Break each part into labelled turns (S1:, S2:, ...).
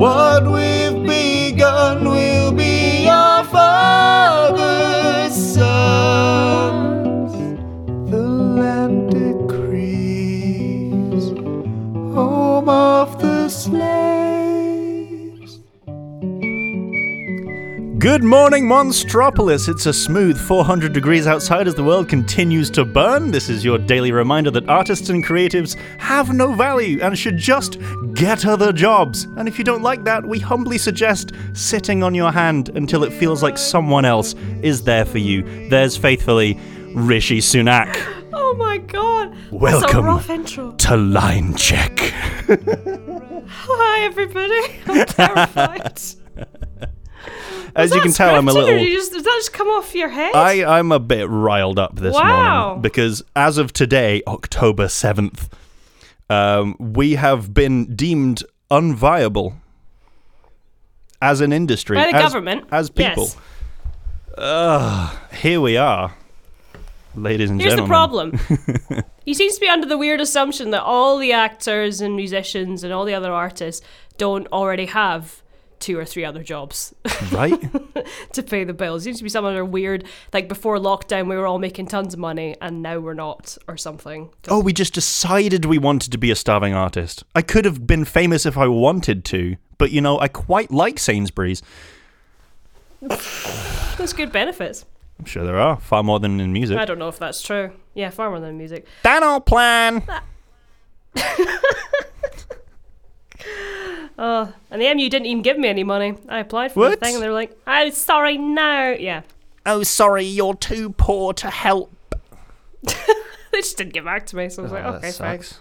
S1: What we've Good morning, Monstropolis. It's a smooth 400 degrees outside as the world continues to burn. This is your daily reminder that artists and creatives have no value and should just get other jobs. And if you don't like that, we humbly suggest sitting on your hand until it feels like someone else is there for you. There's faithfully Rishi Sunak.
S2: Oh my god.
S1: Welcome. To line check.
S2: Hi everybody. I'm terrified.
S1: As you can tell, I'm a little.
S2: just, did that just come off your head?
S1: I, I'm a bit riled up this
S2: Wow.
S1: morning because as of today, October 7th, um, we have been deemed unviable as an industry.
S2: By the
S1: as,
S2: government.
S1: As people.
S2: Yes.
S1: Here we are, ladies and
S2: Here's the
S1: gentlemen.
S2: problem. he seems to be under the weird assumption that all the actors and musicians and all the other artists don't already have two or three other jobs
S1: Right?
S2: to pay the bills. Seems to be some other weird, like before lockdown, we were all making tons of money and now we're not, or something.
S1: oh, we just decided we wanted to be a starving artist. I could have been famous if I wanted to, but you know, I quite like Sainsbury's.
S2: There's good benefits.
S1: I'm sure there are, far more than in music.
S2: I don't know if that's true. Yeah, far more than in music.
S1: Dano plan!
S2: Oh, and the MU didn't even give me any money. I applied for
S1: What?
S2: the thing and they were like, "I'm sorry, no." Yeah,
S1: Oh, sorry, you're too poor to help.
S2: they just didn't get back to me. So I was like,
S1: Oh,
S2: "Okay,
S1: thanks.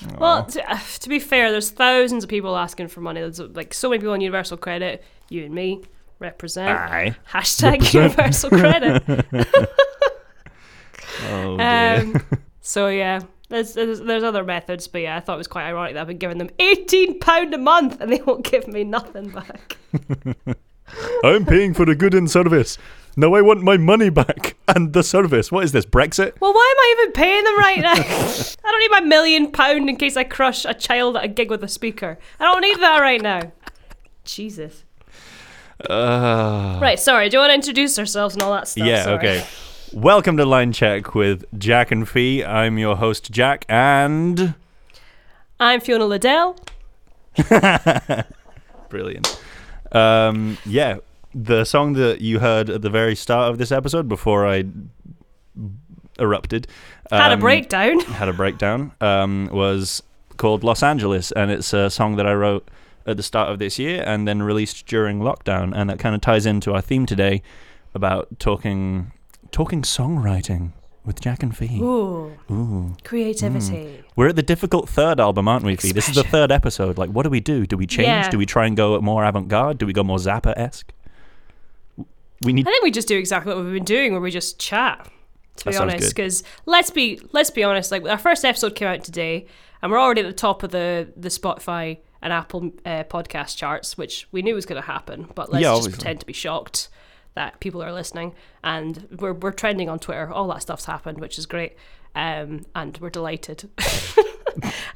S2: fine." Well, to, uh, to be fair, there's thousands of people asking for money. There's like so many people on Universal Credit. You and me represent.
S1: Aye.
S2: Hashtag Universal Credit.
S1: Oh.
S2: Um, so yeah, there's, there's there's other methods, but yeah, I thought it was quite ironic that I've been giving them eighteen pound a month and they won't give me nothing back.
S1: I'm paying for the good and service. Now I want my money back and the service. What is this, Brexit?
S2: Well, why am I even paying them right now? I don't need my million pound in case I crush a child at a gig with a speaker. I don't need that right now. Jesus.
S1: Uh,
S2: Right, sorry. Do you want to introduce ourselves and all that stuff?
S1: yeah,
S2: Sorry.
S1: okay. Welcome to Line Check with Jack and Fee. I'm your host, Jack, and.
S2: I'm Fiona Liddell.
S1: Brilliant. Um, yeah, the song that you heard at the very start of this episode before I erupted.
S2: Had a
S1: um,
S2: breakdown.
S1: had a breakdown um, was called Los Angeles, and it's a song that I wrote at the start of this year and then released during lockdown, and that kind of ties into our theme today about talking talking songwriting with Jack and Fee.
S2: Ooh,
S1: Ooh.
S2: creativity.
S1: We're at the difficult third album, aren't we, Fee? This is the third episode. Like, what do we do? Do we change?
S2: Yeah.
S1: Do we try and go more avant-garde? Do we go more Zappa esque? We need.
S2: I think we just do exactly what we've been doing, where we just chat. To
S1: That
S2: be honest, because let's be let's be honest. Like our first episode came out today, and we're already at the top of the the Spotify and Apple uh, podcast charts, which we knew was going to happen. But let's
S1: Yeah,
S2: just
S1: obviously.
S2: pretend to be shocked that people are listening, and we're we're trending on Twitter. All that stuff's happened, which is great, um, and we're delighted.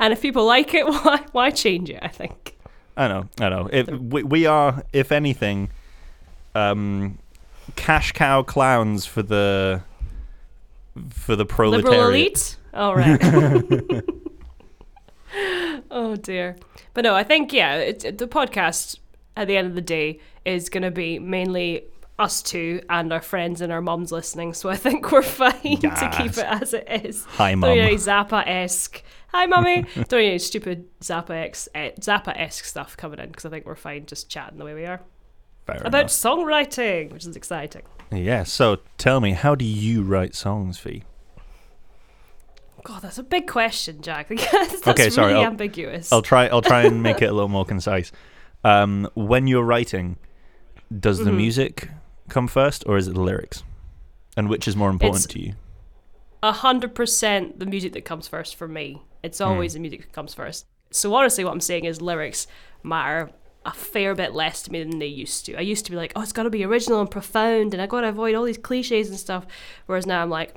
S2: and if people like it, why why change it? I think.
S1: I know, I know. If we, we are, if anything, um, cash cow clowns for the for the proletariat.
S2: Liberal elite? All right. oh dear. But no, I think yeah, it, the podcast at the end of the day is going to be mainly us two and our friends and our mums listening. So I think we're fine to keep it as it is.
S1: Hi,
S2: Don't need any. Zappa esque. Hi, mummy. Don't need any stupid Zappa esque Zappa esque stuff coming in because I think we're fine just chatting the way we are
S1: Fair
S2: about
S1: enough.
S2: songwriting, which is exciting.
S1: Yeah. So tell me, how do you write songs, Fee?
S2: God, that's a big question, Jack. that's
S1: Okay, sorry,
S2: really
S1: I'll-
S2: ambiguous.
S1: I'll try. I'll try and make it a little more concise. Um, when you're writing, does
S2: Mm-hmm.
S1: the music come first, or is it the lyrics? And which is more important
S2: It's-
S1: to you?
S2: a hundred percent the music that comes first for me. It's
S1: Hmm.
S2: always the music that comes first. So honestly, what I'm saying is lyrics matter a fair bit less to me than they used to. I used to be like, oh, it's got to be original and profound, and I got to avoid all these cliches and stuff. Whereas now I'm like,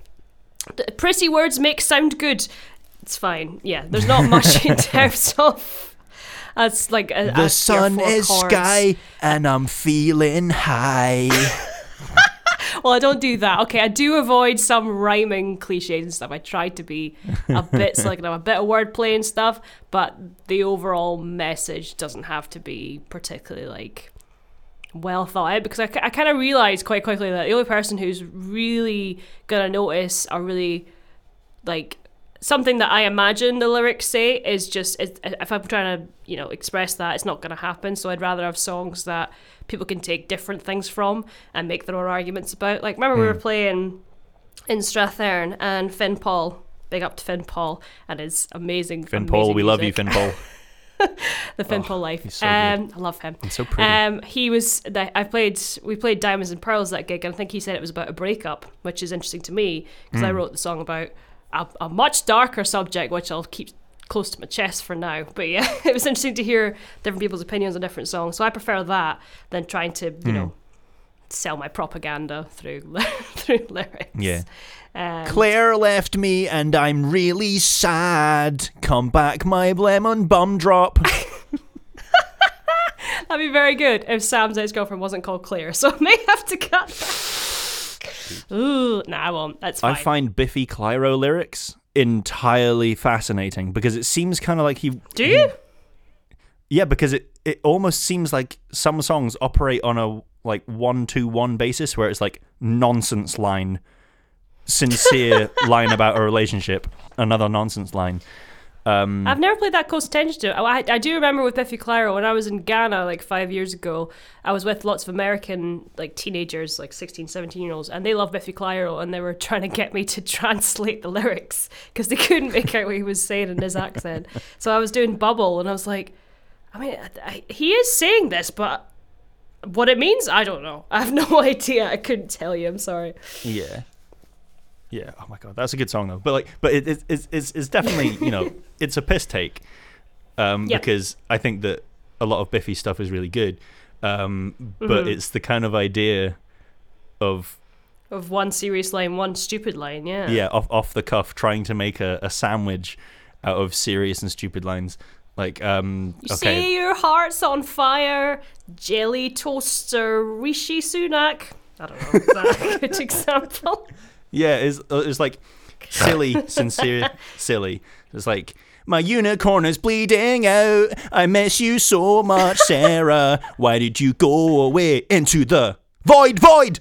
S2: pretty words make sound good. It's fine. Yeah, there's not much in terms of That's like a,
S1: The
S2: a-
S1: sun is
S2: chords.
S1: sky, and I'm feeling high.
S2: Well, I don't do that. Okay, I do avoid some rhyming cliches and stuff. I try to be a bit selective, a bit of wordplay and stuff, but the overall message doesn't have to be particularly like well thought out because I, I kind of realized quite quickly that the only person who's really gonna notice or really like something that I imagine the lyrics say is just if I'm trying to you know express that it's not going to happen. So I'd rather have songs that people can take different things from and make their own arguments about. Like remember we were playing in Strathern and Finn Paul. Big up to Finn Paul and his amazing
S1: Finn Paul,
S2: amazing
S1: we love you. Finn Paul.
S2: the Finn Paul life.
S1: so
S2: um, I love him.
S1: He's so pretty.
S2: Um, he was. I played. We played Diamonds and Pearls that gig, and I think he said it was about a breakup, which is interesting to me because I wrote the song about a, a much darker subject, which I'll keep close to my chest for now. But yeah, it was interesting to hear different people's opinions on different songs. So I prefer that than trying to, you know, sell my propaganda through through lyrics.
S1: Yeah.
S2: Um,
S1: Claire left me and I'm really sad. Come back, my lemon bum drop.
S2: That'd be very good if Sam's ex girlfriend wasn't called Claire, so I may have to cut that. Ooh, nah, I won't. That's fine.
S1: I find Biffy Clyro lyrics entirely fascinating because it seems kind of like he.
S2: Do you?
S1: Yeah, because it, it almost seems like some songs operate on a like one to one basis where it's like nonsense line, sincere line about a relationship, another nonsense line. Um,
S2: I've never played that close attention to it. I, I do remember with Biffy Clyro when I was in Ghana like five years ago. I was with lots of American like teenagers, like 16, 17 year olds, and they love Biffy Clyro, and they were trying to get me to translate the lyrics because they couldn't make out what he was saying in his accent. So I was doing Bubble, and I was like, I mean, I, I, he is saying this, but what it means, I don't know. I have no idea. I couldn't tell you. I'm sorry.
S1: Yeah. Yeah. Oh my god, that's a good song though. But like, but it, it, it's it's it's definitely you know it's a piss take, um,
S2: Yep.
S1: because I think that a lot of Biffy stuff is really good, um, but it's the kind of idea of
S2: Of one serious line, one stupid line. Yeah.
S1: yeah off off the cuff trying to make a, a sandwich out of serious and stupid lines. Like um,
S2: You
S1: okay,
S2: see your heart's on fire, jelly toaster, Rishi Sunak. I don't know. Is that a good example?
S1: Yeah, it's, uh, it's like silly, sincere, silly. It's like, my unicorn is bleeding out. I miss you so much, Sarah. Why did you go away into the void, void?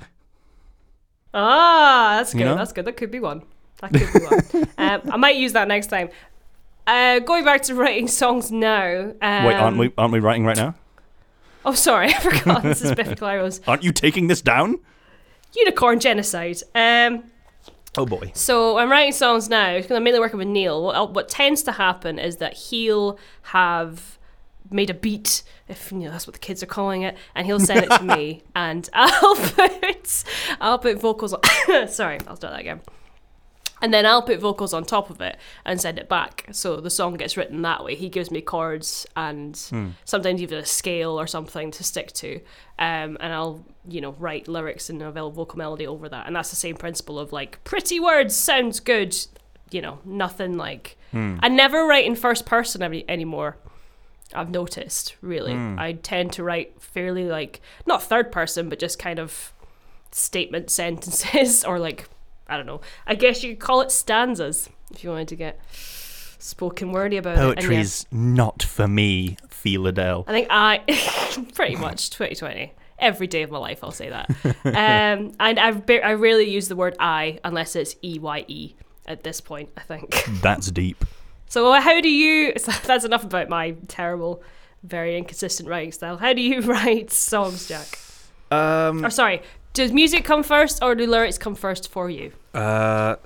S2: Ah, that's good.
S1: You know?
S2: That's good. That could be one. That could be one. um, I might use that next time. Uh, going back to writing songs now. Um,
S1: Wait, aren't we aren't we writing right now?
S2: Oh, sorry, I forgot. this is Biffy Clyro's
S1: Aren't you taking this down?
S2: Unicorn Genocide. Um,
S1: Oh boy.
S2: So I'm writing songs now because I'm mainly working with Neil. What, what tends to happen is that he'll have made a beat, if you know that's what the kids are calling it, and he'll send it to me, and I'll put I'll put vocals. on... Sorry, I'll start that again. And then I'll put vocals on top of it and send it back. So the song gets written that way. He gives me chords and hmm. sometimes even a scale or something to stick to. Um, and I'll, you know, write lyrics and a vocal melody over that. And that's the same principle of like, pretty words sounds good. You know, nothing like. Hmm. I never write in first person any- anymore. I've noticed, really. Hmm. I tend to write fairly like, not third person, but just kind of statement sentences or like I don't know. I guess you could call it stanzas if you wanted to get spoken wordy about it. And yeah,
S1: Poetry's not for me, Theodale.
S2: I think I pretty much 2020. Every day of my life, I'll say that. um, and I've ba- I rarely use the word I unless it's E Y E at this point. I think.
S1: That's deep.
S2: So how do you? So that's enough about my terrible, very inconsistent writing style. How do you write songs, Jack?
S1: Um,
S2: Or sorry, does music come first or do lyrics come first for you?
S1: uh,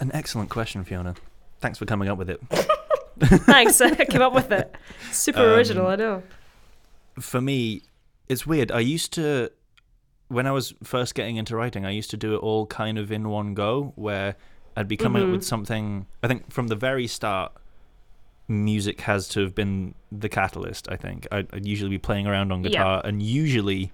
S1: an excellent question, Fiona. Thanks for coming up with it.
S2: Thanks, I came up with it. Super
S1: Um,
S2: original, I know.
S1: for me, it's weird. I used to, when I was first getting into writing, I used to do it all kind of in one go, where I'd be coming up with something. I think from the very start, music has to have been the catalyst. I think I'd, I'd usually be playing around on
S2: Yeah.
S1: guitar, and usually.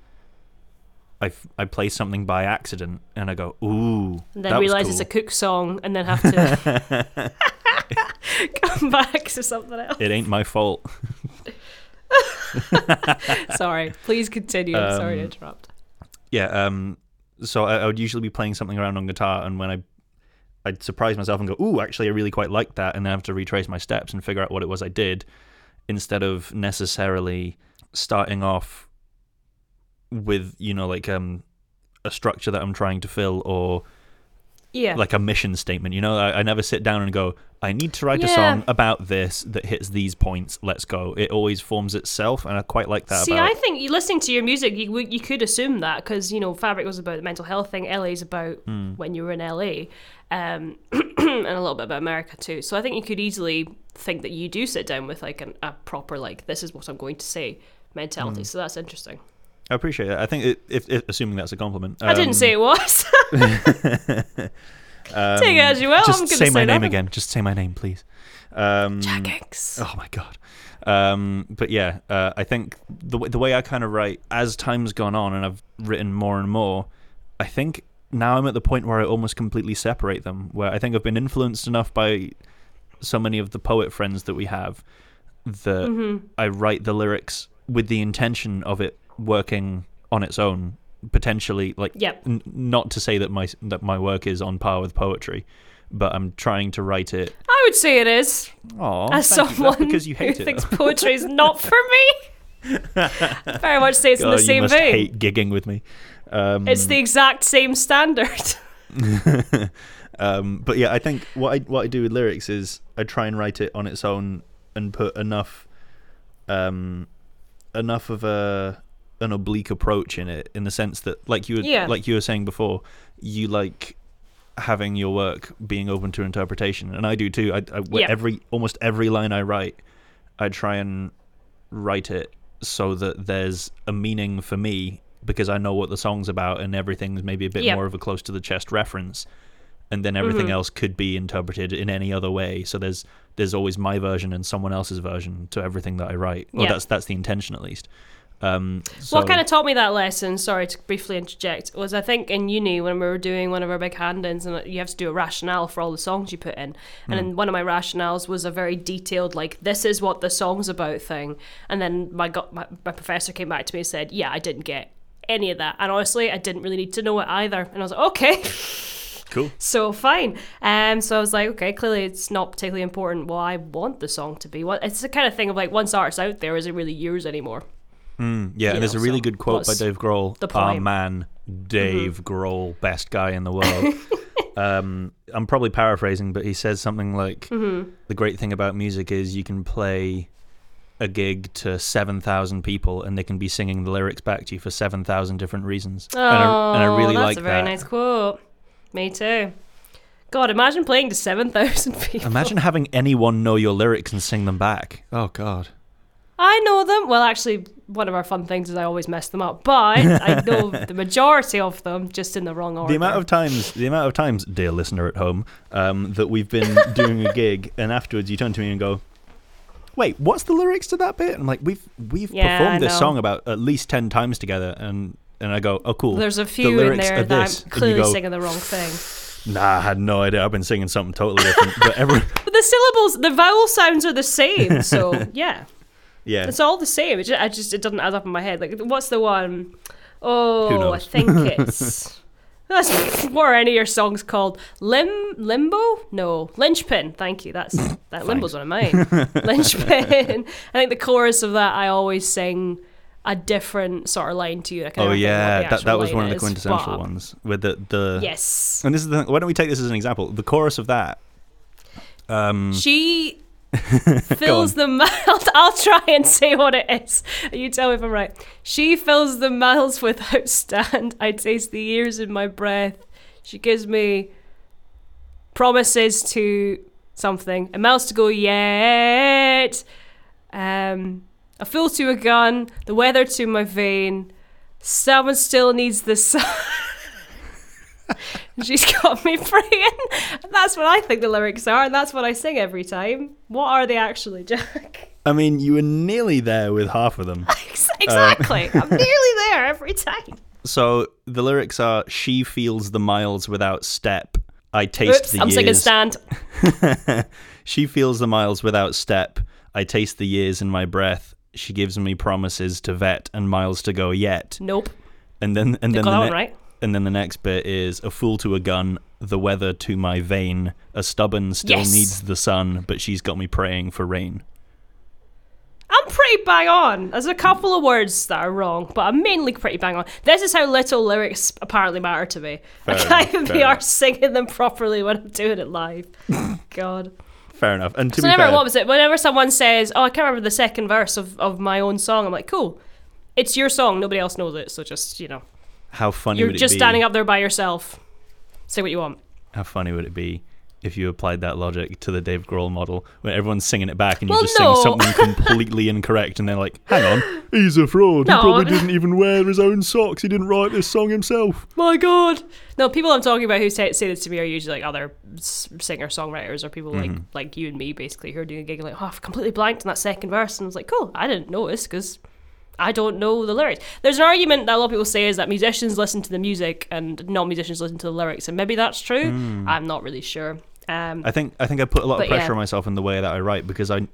S1: I, f- I play something by accident and I go, ooh.
S2: And then realise
S1: cool.
S2: it's a cook song and then have to come back to something else.
S1: It ain't my fault.
S2: Sorry, please continue. I'm sorry to
S1: Um,
S2: interrupt.
S1: yeah. Um. So I, I would usually be playing something around on guitar, and when I I'd surprise myself and go, "Ooh, actually, I really quite like that," and then I have to retrace my steps and figure out what it was I did, instead of necessarily starting off with you know like um a structure that I'm trying to fill or
S2: Yeah.
S1: like a mission statement. You know, I, I never sit down and go, I need to write a song about this that hits these points. Let's go. It always forms itself, and I quite like that
S2: See,
S1: about.
S2: I think you listening to your music, you you could assume that because you know Fabric was about the mental health thing, LA's about
S1: Hmm.
S2: when you were in LA, um, and a little bit about America too. So I think you could easily think that you do sit down with like an, a proper like this is what I'm going to say mentality.
S1: Hmm.
S2: So that's interesting.
S1: I appreciate it. I think it, if, if assuming that's a compliment.
S2: I didn't
S1: Um,
S2: say it was.
S1: um,
S2: Take it as you will. I'm
S1: Just
S2: gonna
S1: say my
S2: say
S1: name again. Just say my name, please. Um,
S2: Jack X.
S1: Oh my god. Um, but yeah, uh, I think the the way I kind of write as time's gone on and I've written more and more, I think now I'm at the point where I almost completely separate them. Where I think I've been influenced enough by so many of the poet friends that we have that
S2: Mm-hmm.
S1: I write the lyrics with the intention of it working on its own, potentially like
S2: Yep.
S1: n- not to say that my that my work is on par with poetry, but I'm trying to write it.
S2: I would say it is.
S1: Aw,
S2: As
S1: thank you.
S2: someone
S1: because you hate
S2: who
S1: it.
S2: thinks poetry is not for me. Very much say it's in the same
S1: you must
S2: vein.
S1: hate gigging with me. Um,
S2: It's the exact same standard.
S1: um, but yeah, I think what I what I do with lyrics is I try and write it on its own and put enough, um, enough of a an oblique approach in it, in the sense that, like you were,
S2: Yeah.
S1: like you were saying before, you like having your work being open to interpretation, and I do too. I, I
S2: Yeah.
S1: every almost every line I write, I try and write it so that there's a meaning for me because I know what the song's about and everything's maybe a bit
S2: Yeah.
S1: more of a close to the chest reference and then everything
S2: Mm-hmm.
S1: else could be interpreted in any other way so there's there's always my version and someone else's version to everything that I write well
S2: Yeah.
S1: that's that's the intention at least um so
S2: what kind of taught me that lesson, sorry to briefly interject, was I think in uni when we were doing one of our big hand ins and you have to do a rationale for all the songs you put in. And then one of my rationales was a very detailed, like, this is what the song's about thing. And then my, got, my, my professor came back to me and said, yeah, I didn't get any of that. And honestly, I didn't really need to know it either. And I was like, okay.
S1: cool
S2: so fine. Um, so I was like, okay, clearly it's not particularly important what I want the song to be. What it's the kind of thing of like once art's out there, is it really yours anymore?
S1: Mm, yeah
S2: you
S1: and there's
S2: know,
S1: a really
S2: so
S1: good quote by Dave Grohl
S2: the
S1: our
S2: point? Mm-hmm.
S1: man Dave Grohl best guy in the world um I'm probably paraphrasing but he says something like
S2: Mm-hmm.
S1: the great thing about music is you can play a gig to 7,000 people and they can be singing the lyrics back to you for 7,000 different reasons.
S2: Oh,
S1: and, I, and I really
S2: that's
S1: like
S2: a very
S1: that.
S2: nice quote. Me too. God, imagine playing to seven thousand people.
S1: Imagine having anyone know your lyrics and sing them back. Oh, God.
S2: I know them. Well, actually, one of our fun things is I always mess them up, but I know the majority of them just in the wrong order.
S1: The amount of times, the amount of times, dear listener at home, um, that we've been doing a gig and afterwards you turn to me and go, "Wait, what's the lyrics to that bit?" I'm like, "We've we've
S2: Yeah,
S1: performed this song about at least ten times together," and and I go, "Oh, cool."
S2: There's a
S1: The
S2: few in there that
S1: this.
S2: I'm clearly
S1: go,
S2: singing the wrong thing.
S1: Nah, I had no idea. I've been singing something totally different. but every,
S2: But the syllables, the vowel sounds are the same. So yeah,
S1: yeah,
S2: it's all the same. It just, I just it doesn't add up in my head. Like what's the one? Oh, I think it's. That's what are any of your songs called? Lim Limbo? No, Linchpin. Thank you. That's that Limbo's one of mine. Linchpin. I think the chorus of that I always sing a different sort of line to you.
S1: Oh yeah, that that was one of the
S2: is,
S1: quintessential
S2: but-
S1: ones with the the.
S2: Yes.
S1: And this is the. Why don't we take this as an example? The chorus of that. Um,
S2: She fills the miles. I'll try and say what it is. You tell me if I'm right. She fills the miles without stand. I taste the years in my breath. She gives me promises to something. A miles to go yet. Um, a fool to a gun. The weather to my vein. Someone still needs the sun. She's got me praying. That's what I think the lyrics are, and that's what I sing every time. What are they actually, Jack?
S1: I mean, you were nearly there with half of them.
S2: Ex- exactly. Uh, I'm nearly there every time.
S1: So the lyrics are: "She feels the miles without step. I taste
S2: Oops,
S1: the
S2: I'm
S1: years."
S2: singing stand.
S1: she feels the miles without step. I taste the years in my breath. she gives me promises to vet and miles to go yet.
S2: Nope.
S1: And then and then
S2: Got
S1: the
S2: that
S1: ne-
S2: right.
S1: And then the next bit is a fool to a gun, the weather to my vein, a stubborn still
S2: Yes.
S1: needs the sun, but she's got me praying for rain.
S2: I'm pretty bang on. There's a couple of words that are wrong, but I'm mainly pretty bang on. This is how little lyrics apparently matter to me. I can't
S1: enough,
S2: even be
S1: enough.
S2: arsed singing them properly when I'm doing it live. God.
S1: Fair enough. And to
S2: So
S1: be
S2: whenever,
S1: fair,
S2: what was it? Whenever someone says, "Oh, I can't remember the second verse of, of my own song," I'm like, "Cool, it's your song. Nobody else knows it. So just you know,
S1: how funny
S2: you're
S1: would it
S2: just
S1: be?
S2: standing up there by yourself. Say what you want."
S1: How funny would it be if you applied that logic to the Dave Grohl model, where everyone's singing it back and you
S2: Well,
S1: just
S2: no.
S1: sing something completely incorrect, and they're like, "Hang on, he's a fraud.
S2: No.
S1: He probably didn't even wear his own socks. He didn't write this song himself."
S2: My God. No, people I'm talking about who say, say this to me are usually like other singer songwriters or people like
S1: Mm-hmm.
S2: like you and me basically who are doing a gig and like, oh, I've completely blanked on that second verse, and I was like, cool, I didn't notice because. I don't know the lyrics. There's an argument that a lot of people say is that musicians listen to the music and non musicians listen to the lyrics, and maybe that's true. I'm not really sure. Um.
S1: I think I think I put a lot of pressure
S2: yeah.
S1: on myself in the way that I write because I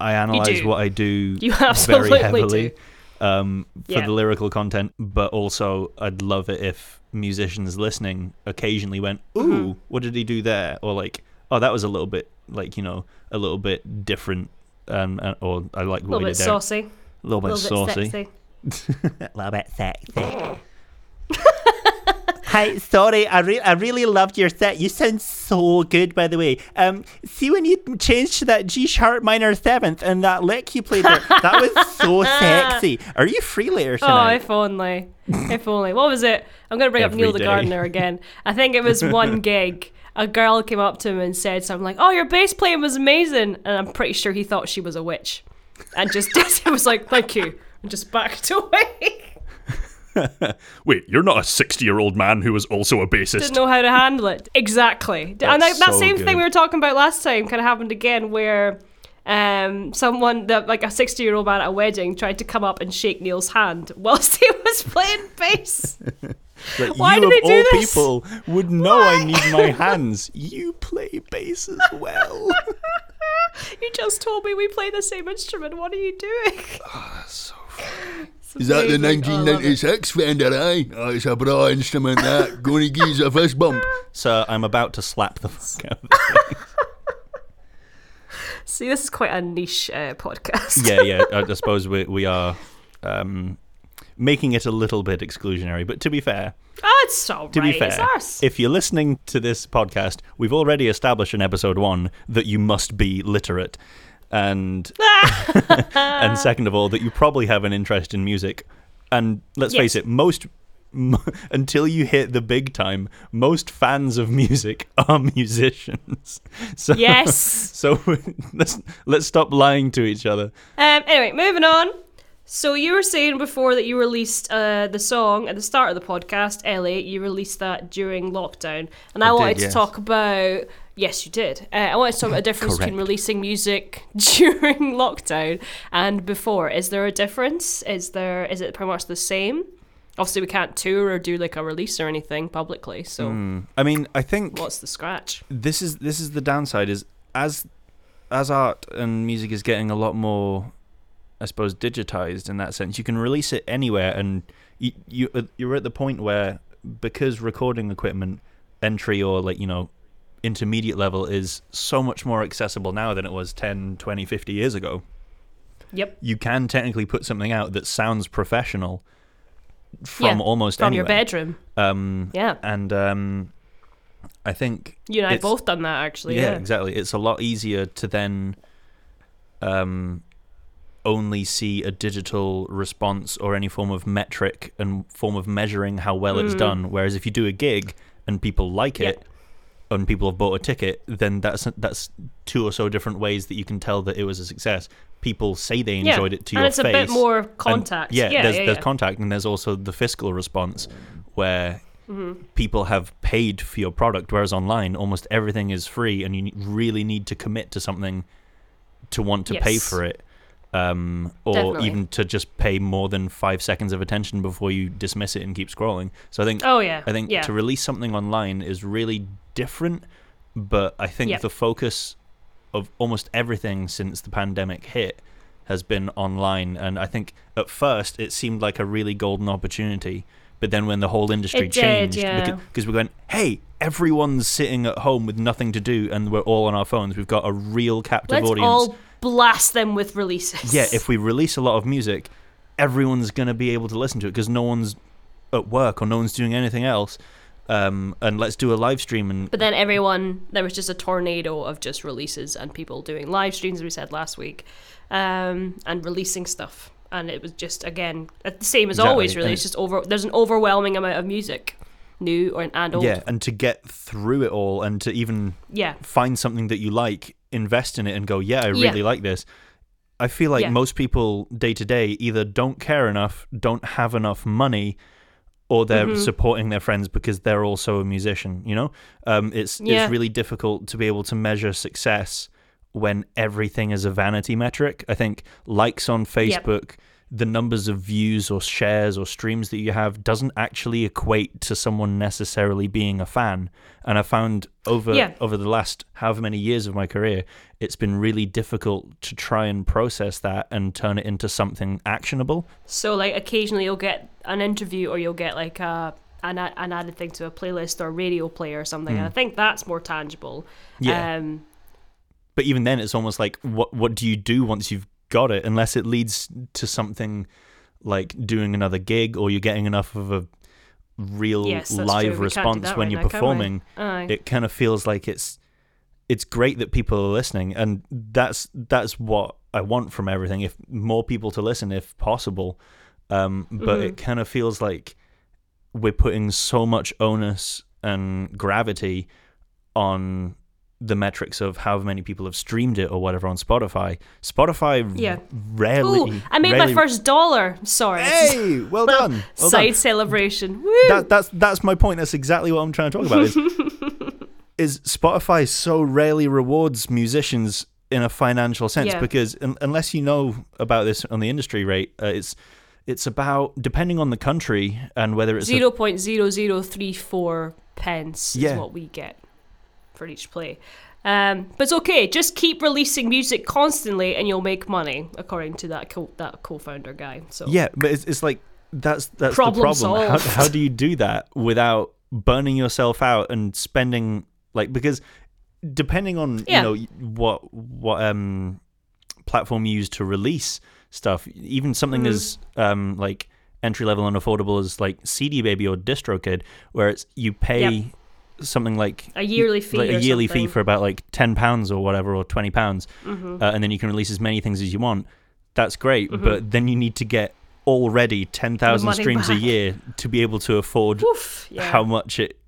S1: I analyze what I do
S2: You
S1: very heavily
S2: do.
S1: um, for
S2: Yeah.
S1: the lyrical content, but also I'd love it if musicians listening occasionally went, "Ooh,
S2: Mm-hmm.
S1: what did he do there?" or like, "Oh, that was a little bit like you know a little bit different." Um, or I like
S2: a
S1: what
S2: little bit
S1: did there. A little bit
S2: little
S1: saucy, a little bit sexy. Hi, sorry, I, re- I really loved your set. You sound so good, by the way. Um, see when you changed to that G sharp minor seventh and that lick you played there, that was so sexy. Are you free later tonight?
S2: Oh,
S1: tonight?
S2: if only. if only. What was it? I'm going to bring up
S1: Every
S2: Neil the. Gardener again. I think it was one gig. A girl came up to him and said something like, Oh, your bass playing was amazing. And I'm pretty sure he thought she was a witch. And just did. It was like, Thank you. And just backed away.
S1: Wait, you're not a 60 year old man who was also a bassist.
S2: Didn't know how to handle it. Exactly. and that, that
S1: so
S2: same
S1: good.
S2: thing we were talking about last time kind of happened again where. Um, someone that like a sixty-year-old man at a wedding tried to come up and shake Neil's hand whilst he was playing bass.
S1: Like,
S2: Why
S1: you
S2: do
S1: of
S2: they do
S1: all
S2: this?
S1: people would know I need my hands. You play bass as well.
S2: You just told me we play the same instrument. What are you doing?
S3: Is that the
S2: amazing. Oh, I love
S3: 1996 Fender, eh? Oh, it's a bra instrument, that. Gonna give you a fist bump.
S1: so I'm about to slap the fuck out of it.
S2: See, this is quite a niche uh, podcast.
S1: yeah, yeah. I, I suppose we we are um, making it a little bit exclusionary. But to be fair,
S2: Oh, it's all
S1: to
S2: right.
S1: be fair, if you're listening to this podcast, we've already established in episode one that you must be literate, and and second of all, that you probably have an interest in music. And let's
S2: Yes.
S1: face it, most m- until you hit the big time, most fans of music are musicians. So,
S2: yes.
S1: So let's let's stop lying to each other.
S2: Um, anyway, moving on. So you were saying before that you released uh, the song at the start of the podcast, Ellie. You released that during lockdown, and I,
S1: I did,
S2: wanted
S1: yes.
S2: to talk about. Yes, you did. Uh, I wanted to talk about the difference between releasing music during lockdown and before. Is there a difference? Is there? Is it pretty much the same? Obviously, we can't tour or do like a release or anything publicly. So,
S1: Hmm. I mean, I think
S2: what's the scratch?
S1: this is this is the downside is as as art and music is getting a lot more I suppose digitized in that sense you can release it anywhere and you, you uh, you're at the point where because recording equipment entry or like you know intermediate level is so much more accessible now than it was 10 20 50 years ago
S2: Yep,
S1: you can technically put something out that sounds professional from
S2: Yeah,
S1: almost
S2: from your bedroom.
S1: um
S2: Yeah,
S1: and um I think
S2: you and I both done that actually.
S1: yeah,
S2: Yeah,
S1: exactly. It's a lot easier to then um, only see a digital response or any form of metric and form of measuring how well it's
S2: Mm.
S1: done. Whereas if you do a gig and people like
S2: Yeah.
S1: it and people have bought a ticket, then that's that's two or so different ways that you can tell that it was a success. People say they
S2: Yeah,
S1: enjoyed it to
S2: and
S1: your
S2: it's
S1: face.
S2: a bit more
S1: And,
S2: contact.
S1: yeah,
S2: yeah,
S1: there's
S2: yeah,
S1: there's
S2: yeah.
S1: contact, and there's also the fiscal response where
S2: Mm-hmm.
S1: people have paid for your product, whereas online almost everything is free, and you really need to commit to something to want to pay for it, um, or
S2: Definitely.
S1: even to just pay more than five seconds of attention before you dismiss it and keep scrolling. So I think
S2: Oh yeah,
S1: I think
S2: yeah.
S1: to release something online is really different, but I think
S2: Yep.
S1: the focus of almost everything since the pandemic hit has been online, and I think at first it seemed like a really golden opportunity. But then when the whole industry
S2: It did,
S1: changed,
S2: yeah.
S1: because we're going, hey, everyone's sitting at home with nothing to do, and we're all on our phones. We've got a real captive
S2: Let's
S1: audience.
S2: all blast them with releases.
S1: Yeah, if we release a lot of music, everyone's going to be able to listen to it because no one's at work or no one's doing anything else. Um, and let's do a live stream and
S2: But then everyone, there was just a tornado of just releases and people doing live streams, as we said last week, um, and releasing stuff. And it was just again uh, the same as
S1: Exactly,
S2: always. Really,
S1: and
S2: it's just over. There's an overwhelming amount of music, new or and old.
S1: yeah, and to get through it all and to even
S2: yeah,
S1: find something that you like, invest in it, and go, yeah, I
S2: Yeah.
S1: really like this. I feel like
S2: Yeah.
S1: most people day to day either don't care enough, don't have enough money, or they're
S2: Mm-hmm.
S1: supporting their friends because they're also a musician. You know, um, it's
S2: Yeah.
S1: it's really difficult to be able to measure success when everything is a vanity metric. I think likes on Facebook. The numbers of views or shares or streams that you have doesn't actually equate to someone necessarily being a fan. And I found over
S2: Yeah.
S1: over the last however many years of my career, it's been really difficult to try and process that and turn it into something actionable.
S2: So like occasionally you'll get an interview or you'll get like a an, an added thing to a playlist or radio play or something. And I think that's more tangible.
S1: Hmm. Yeah.
S2: Um,
S1: But even then, it's almost like what what do you do once you've got it? Unless it leads to something like doing another gig or you're getting enough of a real
S2: Yes,
S1: live
S2: true. We can't do
S1: response when
S2: right
S1: you're
S2: now,
S1: performing. It kind of feels like it's it's great that people are listening, and that's that's what I want from everything. If more people to listen, if possible, um, but
S2: Mm-hmm.
S1: it kind of feels like we're putting so much onus and gravity on the metrics of how many people have streamed it or whatever on Spotify. Spotify
S2: Yeah.
S1: rarely.
S2: Ooh, I made
S1: rarely-
S2: my first dollar. Sorry.
S1: Hey, well done. Well
S2: Side
S1: done.
S2: celebration. Woo!
S1: That, that's that's my point. That's exactly what I'm trying to talk about. Is, is Spotify so rarely rewards musicians in a financial sense
S2: Yeah.
S1: because un- unless you know about this on the industry rate, uh, it's it's about depending on the country and whether it's
S2: Zero point zero zero three four pence
S1: Yeah.
S2: is what we get for each play. Um, but it's okay. Just keep releasing music constantly, and you'll make money, according to that co- that co-founder guy. So
S1: Yeah, but it's, it's like that's that's
S2: Problem
S1: the problem. How, how do you do that without burning yourself out and spending like because depending on
S2: Yeah.
S1: you know what what um platform you use to release stuff, even something
S2: Mm-hmm.
S1: as um like entry level and affordable as like CD Baby or DistroKid, where it's you pay
S2: Yep.
S1: Something like
S2: a yearly fee,
S1: like a yearly fee for about like ten pounds or whatever, or twenty pounds,
S2: Mm-hmm.
S1: uh, and then you can release as many things as you want. That's great, but then you need to get already ten thousand streams a year to be able to afford
S2: Oof, yeah.
S1: how much it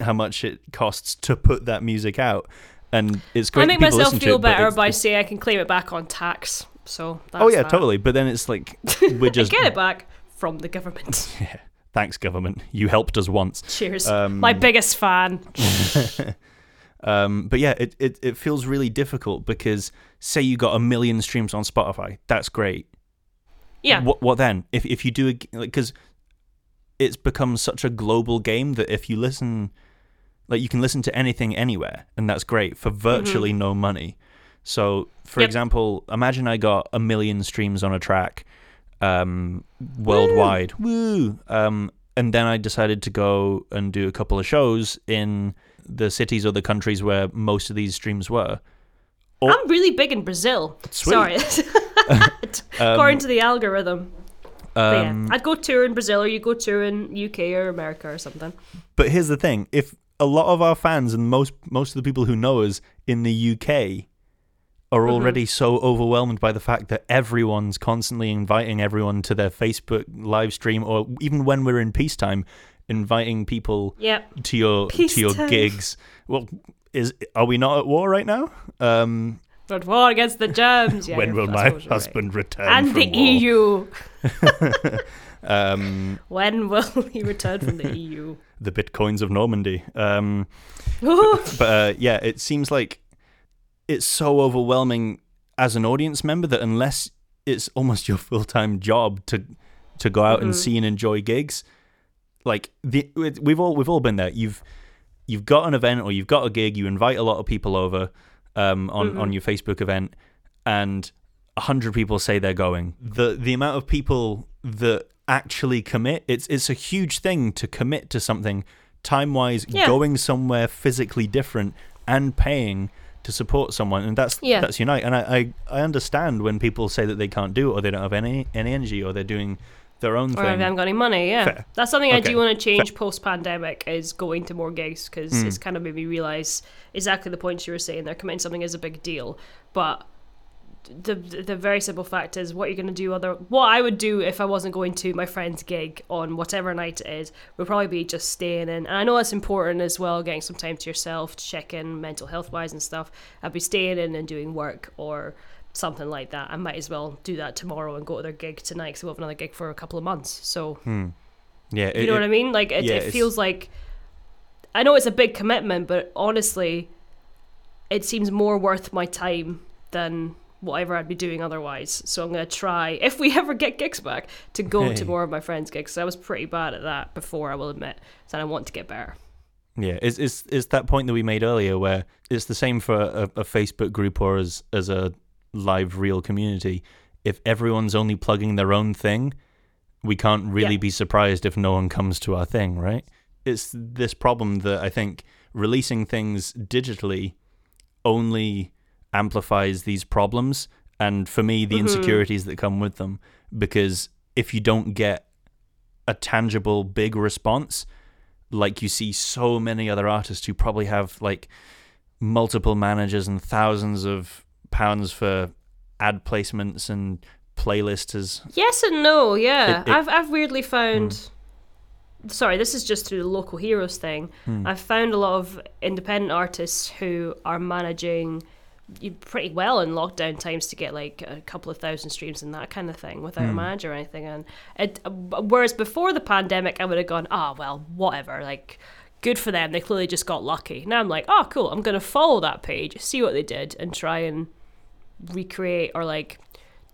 S1: how much it costs to put that music out. And it's great.
S2: I make myself feel
S1: it,
S2: better by saying I can claim it back on tax. So that's
S1: Oh yeah,
S2: that.
S1: totally. But then it's like we're just
S2: get it back from the government.
S1: thanks government, you helped us once.
S2: Cheers,
S1: Um,
S2: my biggest fan.
S1: Um, but yeah, it, it, it feels really difficult because say you got a million streams on Spotify, that's great.
S2: Yeah,
S1: What what then? If if you do a because it's become such a global game that if you listen, like you can listen to anything anywhere, and that's great for virtually no money. So, for
S2: Yep.
S1: example, imagine I got a million streams on a track um, worldwide, woo, um, and then I decided to go and do a couple of shows in the cities or the countries where most of these streams were. Oh.
S2: I'm really big in Brazil.
S1: Sweet.
S2: Sorry, according to the algorithm. But yeah,
S1: Um,
S2: I'd go tour in Brazil, or you go tour in UK or America or something.
S1: But here's the thing: if a lot of our fans and most most of the people who know us in the UK are
S2: Mm-hmm.
S1: already so overwhelmed by the fact that everyone's constantly inviting everyone to their Facebook live stream, or even when we're in peacetime, inviting people
S2: Yep.
S1: to your to your
S2: Peacetime.
S1: gigs. Well, is are we not at war right now? Um,
S2: But war against the germs. Yeah,
S1: when will my
S2: you're right.
S1: husband return
S2: and
S1: from
S2: the
S1: war?
S2: EU?
S1: Um,
S2: When will he return from the EU?
S1: the bitcoins of Normandy. Um, but uh, yeah, it seems like it's so overwhelming as an audience member that unless it's almost your full time job to to go out and see and enjoy gigs, like the we've all we've all been there. You've you've got an event or you've got a gig. You invite a lot of people over um, on on your Facebook event, and hundred people say they're going. The the amount of people that actually commit, it's it's a huge thing to commit to something time wise,
S2: Yeah.
S1: going somewhere physically different and paying to support someone and that's
S2: Yeah.
S1: that's unite. And I, I, I understand when people say that they can't do it or they don't have any any energy or they're doing their own thing.
S2: or if I haven't got any money. Yeah,
S1: Fair.
S2: that's something I do want to change post pandemic is going to more gigs because
S1: Hmm.
S2: it's kind of made me realize exactly the points you were saying. They're committing something is a big deal, but the the very simple fact is what you're going to do other what I would do if I wasn't going to my friend's gig on whatever night it is would probably be just staying in. And I know it's important as well getting some time to yourself to check in mental health wise and stuff. I'd be staying in and doing work or something like that. I might as well do that tomorrow and go to their gig tonight because we'll have another gig for a couple of months. So
S1: yeah,
S2: you know what I mean? Like it,
S1: yeah,
S2: it feels like I know it's a big commitment but honestly it seems more worth my time than whatever I'd be doing otherwise. So I'm going to try, if we ever get gigs back, to go
S1: Hey.
S2: to more of my friends' gigs. I was pretty bad at that before, I will admit. So I want to get better.
S1: Yeah, it's, it's it's that point that we made earlier where it's the same for a, a Facebook group or as as a live real community. If everyone's only plugging their own thing, we can't really
S2: Yeah.
S1: be surprised if no one comes to our thing, right? It's this problem that I think releasing things digitally only amplifies these problems and for me the mm-hmm. insecurities that come with them because if you don't get a tangible big response like you see so many other artists who probably have like multiple managers and thousands of pounds for ad placements and playlists as
S2: Yes and no, yeah.
S1: It- it-
S2: I've, I've weirdly found. Mm. Sorry, this is just through the local heroes thing. Mm. I've found a lot of independent artists who are managing pretty well in lockdown times to get like a couple of thousand streams and that kind of thing without a manager or anything. And it, whereas before the pandemic, I would have gone, ah, well, whatever, like. Good for them. They clearly just got lucky. Now I'm like, oh, cool. I'm going to follow that page, see what they did, and try and recreate or like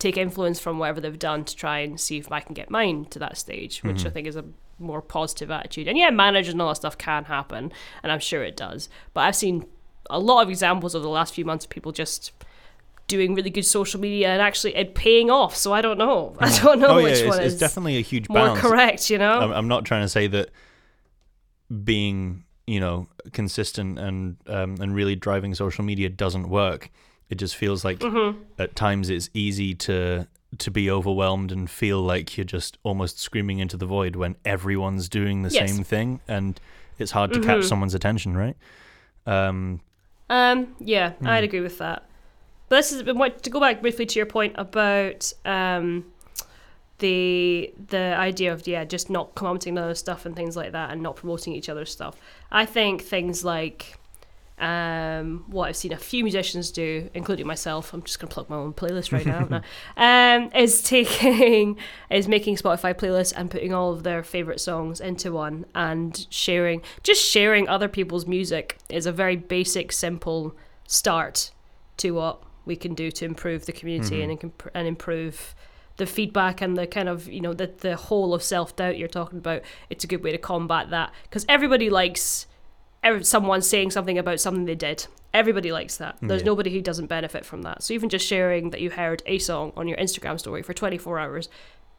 S2: take influence from whatever they've done to try and see if I can get mine to that stage, which I think is a more positive attitude. And yeah, managers and all that stuff can happen, and I'm sure it does. But I've seen a lot of examples over the last few months of people just doing really good social media and actually it paying off. So I don't know. I don't know
S1: oh yeah it's,
S2: one
S1: it's
S2: is
S1: definitely a huge
S2: more
S1: balance
S2: correct. You know?
S1: I'm, I'm not trying to say that being you know consistent and um, and really driving social media doesn't work it just feels like
S2: Mm-hmm.
S1: at times it's easy to to be overwhelmed and feel like you're just almost screaming into the void when everyone's doing the
S2: Yes.
S1: same thing and it's hard to catch
S2: Mhm.
S1: someone's attention right um
S2: Um, yeah,
S1: Hmm.
S2: I'd agree with that. But this is to go back briefly to your point about um, the the idea of yeah, just not commenting on other stuff and things like that, and not promoting each other's stuff. I think things like um, what I've seen a few musicians do, including myself. I'm just gonna plug my own playlist right now. um, is taking is making Spotify playlists and putting all of their favorite songs into one and sharing. Just sharing other people's music is a very basic, simple start to what we can do to improve the community and imp- and improve the feedback and the kind of you know the the whole of self doubt you're talking about. It's a good way to combat that because everybody likes someone saying something about something they did. Everybody likes that. There's
S1: Yeah.
S2: nobody who doesn't benefit from that. So even just sharing that you heard a song on your Instagram story for 24 hours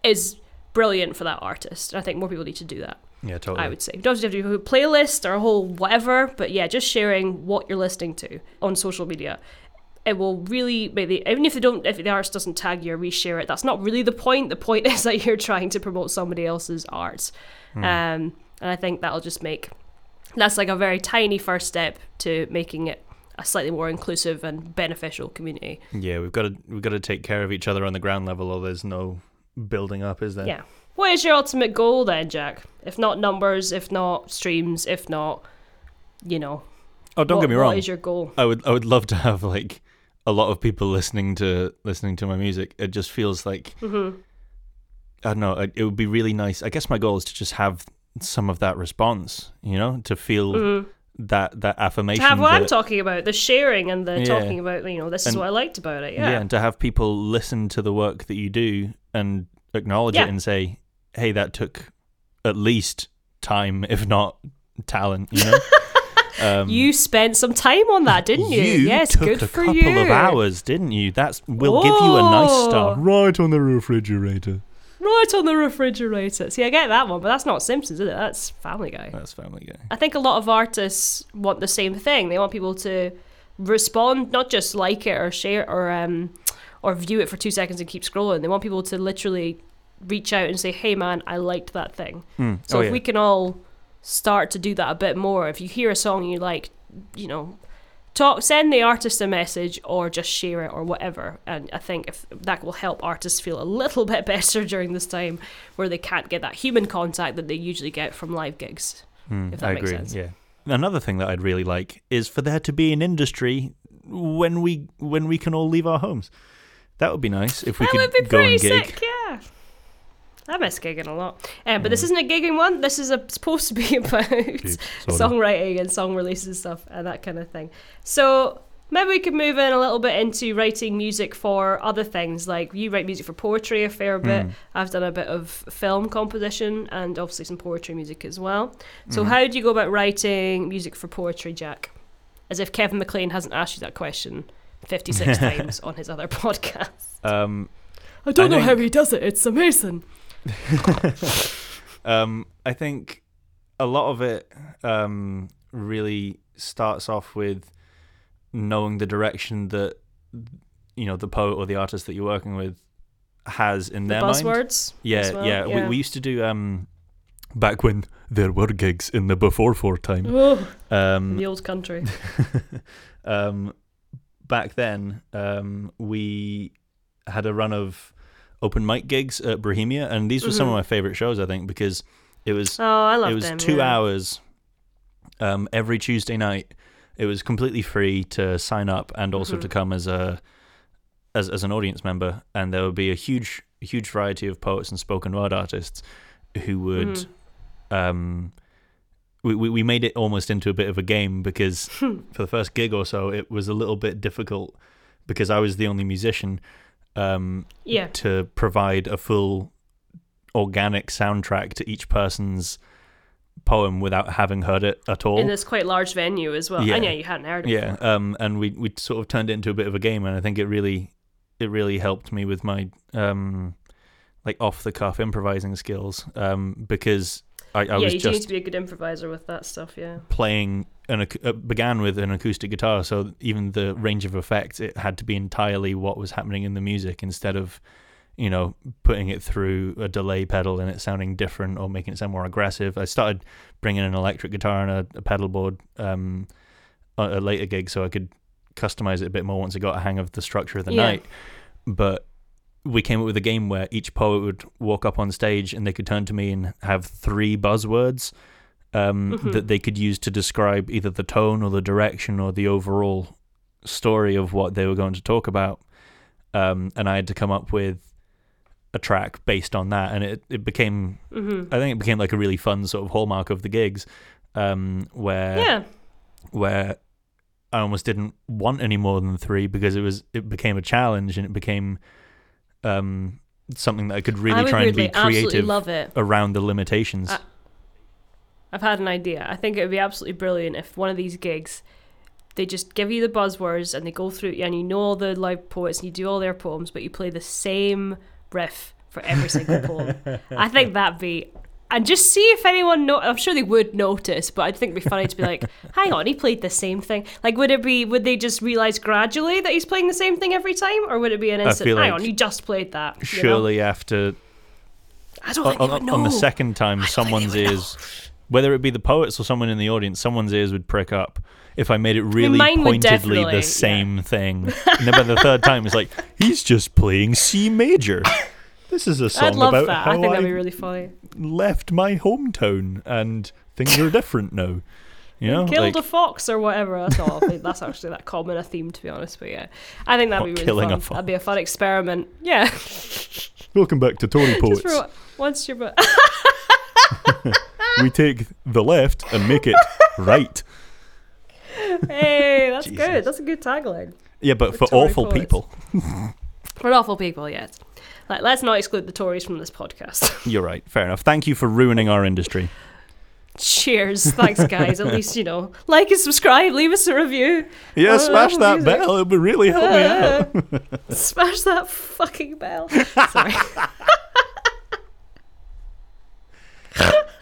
S2: is brilliant for that artist. I think more people need to do that.
S1: yeah totally
S2: I would say. You don't have to do a playlist or a whole whatever, but yeah, just sharing what you're listening to on social media. It will really maybe even if they don't if the artist doesn't tag you or reshare it, that's not really the point. The point is that you're trying to promote somebody else's art.
S1: Hmm.
S2: Um and I think that'll just make that's like a very tiny first step to making it a slightly more inclusive and beneficial community.
S1: yeah we've got to we've got to take care of each other on the ground level or there's no building up is there
S2: Yeah. What is your ultimate goal then, Jack? If not numbers, if not streams, if not, you know.
S1: oh don't
S2: what-
S1: get me wrong
S2: What is your goal?
S1: I would I would love to have like a lot of people listening to listening to my music. It just feels like
S2: Mm-hmm.
S1: I don't know. It, it would be really nice. I guess my goal is to just have some of that response. You know, to feel
S2: Mm-hmm.
S1: that that affirmation.
S2: To have what I'm talking about, the sharing and the
S1: Yeah.
S2: talking about, you know, this is what I liked about it.
S1: yeah.
S2: Yeah.
S1: and to have people listen to the work that you do and acknowledge
S2: Yeah.
S1: it and say, "Hey, that took at least time, if not talent." You know. Um,
S2: You spent some time on that, didn't you? yes,
S1: took
S2: good
S1: a
S2: for
S1: couple
S2: you.
S1: of hours, didn't you? That's we'll give you a nice star right on the refrigerator.
S2: Right on the refrigerator. See, I get that one, but that's not Simpsons, is it? That's Family Guy.
S1: That's Family Guy.
S2: I think a lot of artists want the same thing. They want people to respond, not just like it or share it or um or view it for two seconds and keep scrolling. They want people to literally reach out and say, "Hey, man, I liked that thing."
S1: Mm.
S2: So
S1: oh,
S2: if
S1: yeah.
S2: we can all start to do that a bit more, if you hear a song you like, you know, talk, send the artist a message or just share it or whatever. And I think if that will help artists feel a little bit better during this time where they can't get that human contact that they usually get from live gigs.
S1: Mm,
S2: if that
S1: I
S2: makes
S1: agree.
S2: sense.
S1: Yeah. Another thing that I'd really like is for there to be an industry when we when we can all leave our homes. That would be nice if we
S2: that
S1: could
S2: would be
S1: go and gig.
S2: sick, yeah. I miss gigging a lot. Um, but this isn't a gigging one. This is a, supposed to be about
S1: Sorry.
S2: songwriting and song releases and stuff and that kind of thing. So maybe we could move in a little bit into writing music for other things. Like you write music for poetry a fair bit.
S1: Mm.
S2: I've done a bit of film composition and obviously some poetry music as well. So
S1: Mhm.
S2: how do you go about writing music for poetry, Jack? As if Kevin McLean hasn't asked you that question 56 times on his other podcast.
S1: Um,
S2: I don't
S1: I
S2: know how he does it. It's amazing.
S1: um, I think a lot of it um, really starts off with knowing the direction that you know the poet or the artist that you're working with has in
S2: The
S1: their mind.
S2: buzzwords.
S1: Yeah,
S2: well,
S1: yeah.
S2: yeah.
S1: We, we used to do um, back when there were gigs in the before four time.
S2: Oh,
S1: Um,
S2: the old country.
S1: um, back then, um, we had a run of open mic gigs at Bohemia, and these were some of
S2: Mhm.
S1: my favorite shows. I think because it was
S2: Oh, I love
S1: it was
S2: them.
S1: two
S2: yeah.
S1: hours um, every Tuesday night. It was completely free to sign up and also
S2: Mhm.
S1: to come as a as as an audience member, and there would be a huge huge variety of poets and spoken word artists who would.
S2: Mhm.
S1: Um, we, we we made it almost into a bit of a game because for the first gig or so, it was a little bit difficult because I was the only musician um,
S2: Yeah.
S1: to provide a full organic soundtrack to each person's poem without having heard it at all.
S2: In this quite large venue as well.
S1: Yeah.
S2: And yeah, you hadn't heard it
S1: yeah,
S2: before.
S1: um, and we we sort of turned it into a bit of a game, and I think it really it really helped me with my um, like off the cuff improvising skills um, because I, I
S2: yeah,
S1: was
S2: you do need to be a good improviser with that stuff, yeah.
S1: playing an uh, began with an acoustic guitar, so even the range of effects it had to be entirely what was happening in the music instead of you know putting it through a delay pedal and it sounding different or making it sound more aggressive. I started bringing an electric guitar and a, a pedal board um, at a later gig, so I could customize it a bit more once I got a hang of the structure of the
S2: Yeah.
S1: night. But we came up with a game where each poet would walk up on stage and they could turn to me and have three buzzwords um,
S2: Mhm.
S1: that they could use to describe either the tone or the direction or the overall story of what they were going to talk about. Um, and I had to come up with a track based on that, and it, it became
S2: hmm
S1: I think it became like a really fun sort of hallmark of the gigs, um, where
S2: Yeah.
S1: where I almost didn't want any more than three because it was it became a challenge and it became um, something that I could really
S2: I
S1: try and be creative around the limitations.
S2: I- I've had an idea. I think it would be absolutely brilliant if one of these gigs they just give you the buzzwords and they go through and you know all the live poets and you do all their poems, but you play the same riff for every single poem. I think that'd be and just see if anyone know I'm sure they would notice, but I think it'd be funny to be like, hang on, he played the same thing. Like would it be would they just realise gradually that he's playing the same thing every time? Or would it be an instant
S1: feel
S2: hang
S1: like
S2: on, you just played that. you know?
S1: Surely after
S2: I don't
S1: on,
S2: think
S1: on,
S2: know.
S1: on the second time, someone's ears, whether it be the poets or someone in the audience, someone's ears would prick up if I made it really
S2: mine would
S1: pointedly the same thing. and then by the third time, it's like he's just playing C major. This is a song about
S2: that.
S1: how
S2: I think that'd be
S1: I
S2: really funny.
S1: left my hometown and things are different now. You know,
S2: Killed
S1: like
S2: a fox or whatever. That's all. I that's actually that common a theme, to be honest. But yeah, I think that'd be really fun. That'd be a fun experiment. Yeah,
S1: welcome back to Tory Poets.
S2: once you're. But
S1: we take the left and make it right.
S2: hey, that's
S1: Jesus.
S2: good. That's a good tagline.
S1: Yeah, but
S2: For
S1: for
S2: Tory
S1: awful
S2: poets.
S1: people.
S2: For awful people, yes. Like, let's not exclude the Tories from this podcast.
S1: You're right. Fair enough. Thank you for ruining our industry.
S2: Cheers. Thanks, guys. At least, you know, like and subscribe, leave us a review.
S1: Yeah,
S2: Oh,
S1: smash
S2: love
S1: that
S2: music.
S1: bell. It would really help me out.
S2: Smash that fucking bell. Sorry.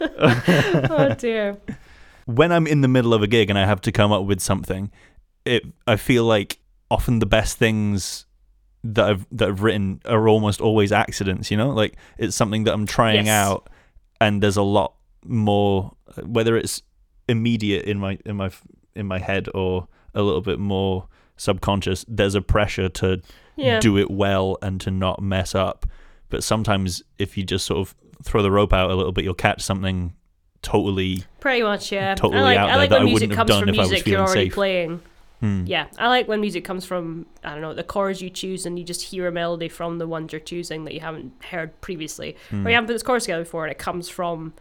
S2: oh dear.
S1: when I'm in the middle of a gig and I have to come up with something, it I feel like often the best things that I've that I've written are almost always accidents. You know, like it's something that I'm trying
S2: Yes.
S1: out, and there's a lot more whether it's immediate in my in my in my head or a little bit more subconscious. There's a pressure to
S2: Yeah.
S1: do it well and to not mess up. But sometimes if you just sort of throw the rope out a little bit, you'll catch something totally
S2: Pretty much, yeah.
S1: Totally
S2: I like,
S1: out
S2: I
S1: there
S2: like
S1: that
S2: when
S1: I
S2: music
S1: wouldn't have
S2: comes
S1: done
S2: from
S1: if I was
S2: music you're
S1: feeling
S2: already
S1: safe.
S2: playing.
S1: Hmm.
S2: Yeah, I like when music comes from I don't know the chords you choose and you just hear a melody from the ones you're choosing that you haven't heard previously,
S1: Hmm.
S2: or you haven't put this chorus together before, and it comes from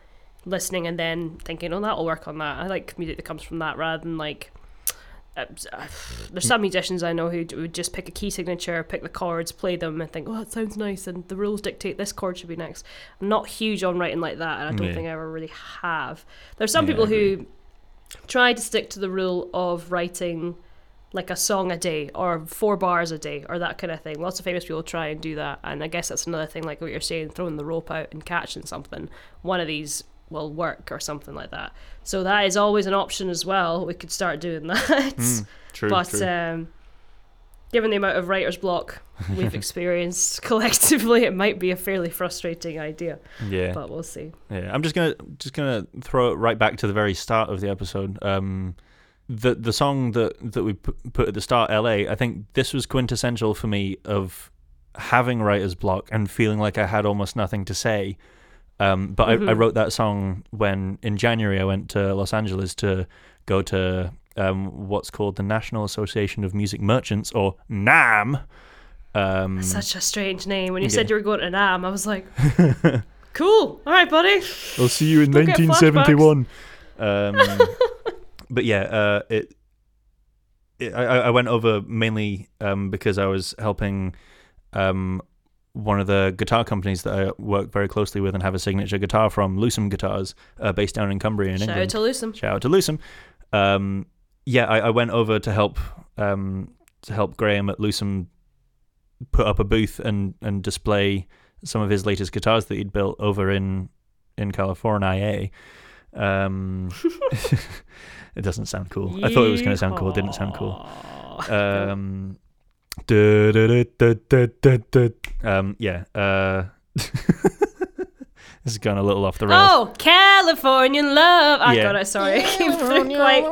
S2: listening and then thinking, oh, that'll work on that. I like music that comes from that rather than like. Uh, uh, there's some musicians I know who would just pick a key signature, pick the chords, play them, and think, "Oh, that sounds nice," and the rules dictate this chord should be next. I'm not huge on writing like that, and I don't
S1: Yeah.
S2: think I ever really have. There's some
S1: Yeah,
S2: people who try to stick to the rule of writing like a song a day or four bars a day or that kind of thing. Lots of famous people try and do that, and I guess that's another thing, like what you're saying, throwing the rope out and catching something. One of these will work or something like that. So that is always an option as well. We could start doing that.
S1: true.
S2: but
S1: true.
S2: um, given the amount of writer's block we've experienced collectively, it might be a fairly frustrating idea.
S1: yeah,
S2: But we'll see.
S1: yeah. I'm just gonna just gonna throw it right back to the very start of the episode. Um, the the song that that we pu- put at the start, L.A. I think this was quintessential for me of having writer's block and feeling like I had almost nothing to say. Um, but I, I
S2: Mhm.
S1: wrote that song when in January I went to Los Angeles to go to um, what's called the National Association of Music Merchants or NAMM. Um,
S2: Such a strange name. When you
S1: yeah.
S2: said you were going to NAMM, I was like, cool. All right, buddy.
S1: I'll see you in
S2: Don't
S1: 1971. Um, but yeah, uh, it, it. I, I I went over mainly um, because I was helping um, one of the guitar companies that I work very closely with and have a signature guitar from, Lucem Guitars, uh, based down in Cumbria in England.
S2: Shout out to Lucem.
S1: Shout out to Lucem. Um, yeah, I, I went over to help um, to help Graham at Lucem put up a booth and, and display some of his latest guitars that he'd built over in in California. Um, it doesn't sound cool. I thought it was going to sound cool. It didn't sound cool. Um, um, yeah. Uh, this is going a little off the rails.
S2: oh, Californian love. I
S1: Yeah.
S2: got it. Sorry, I came through quite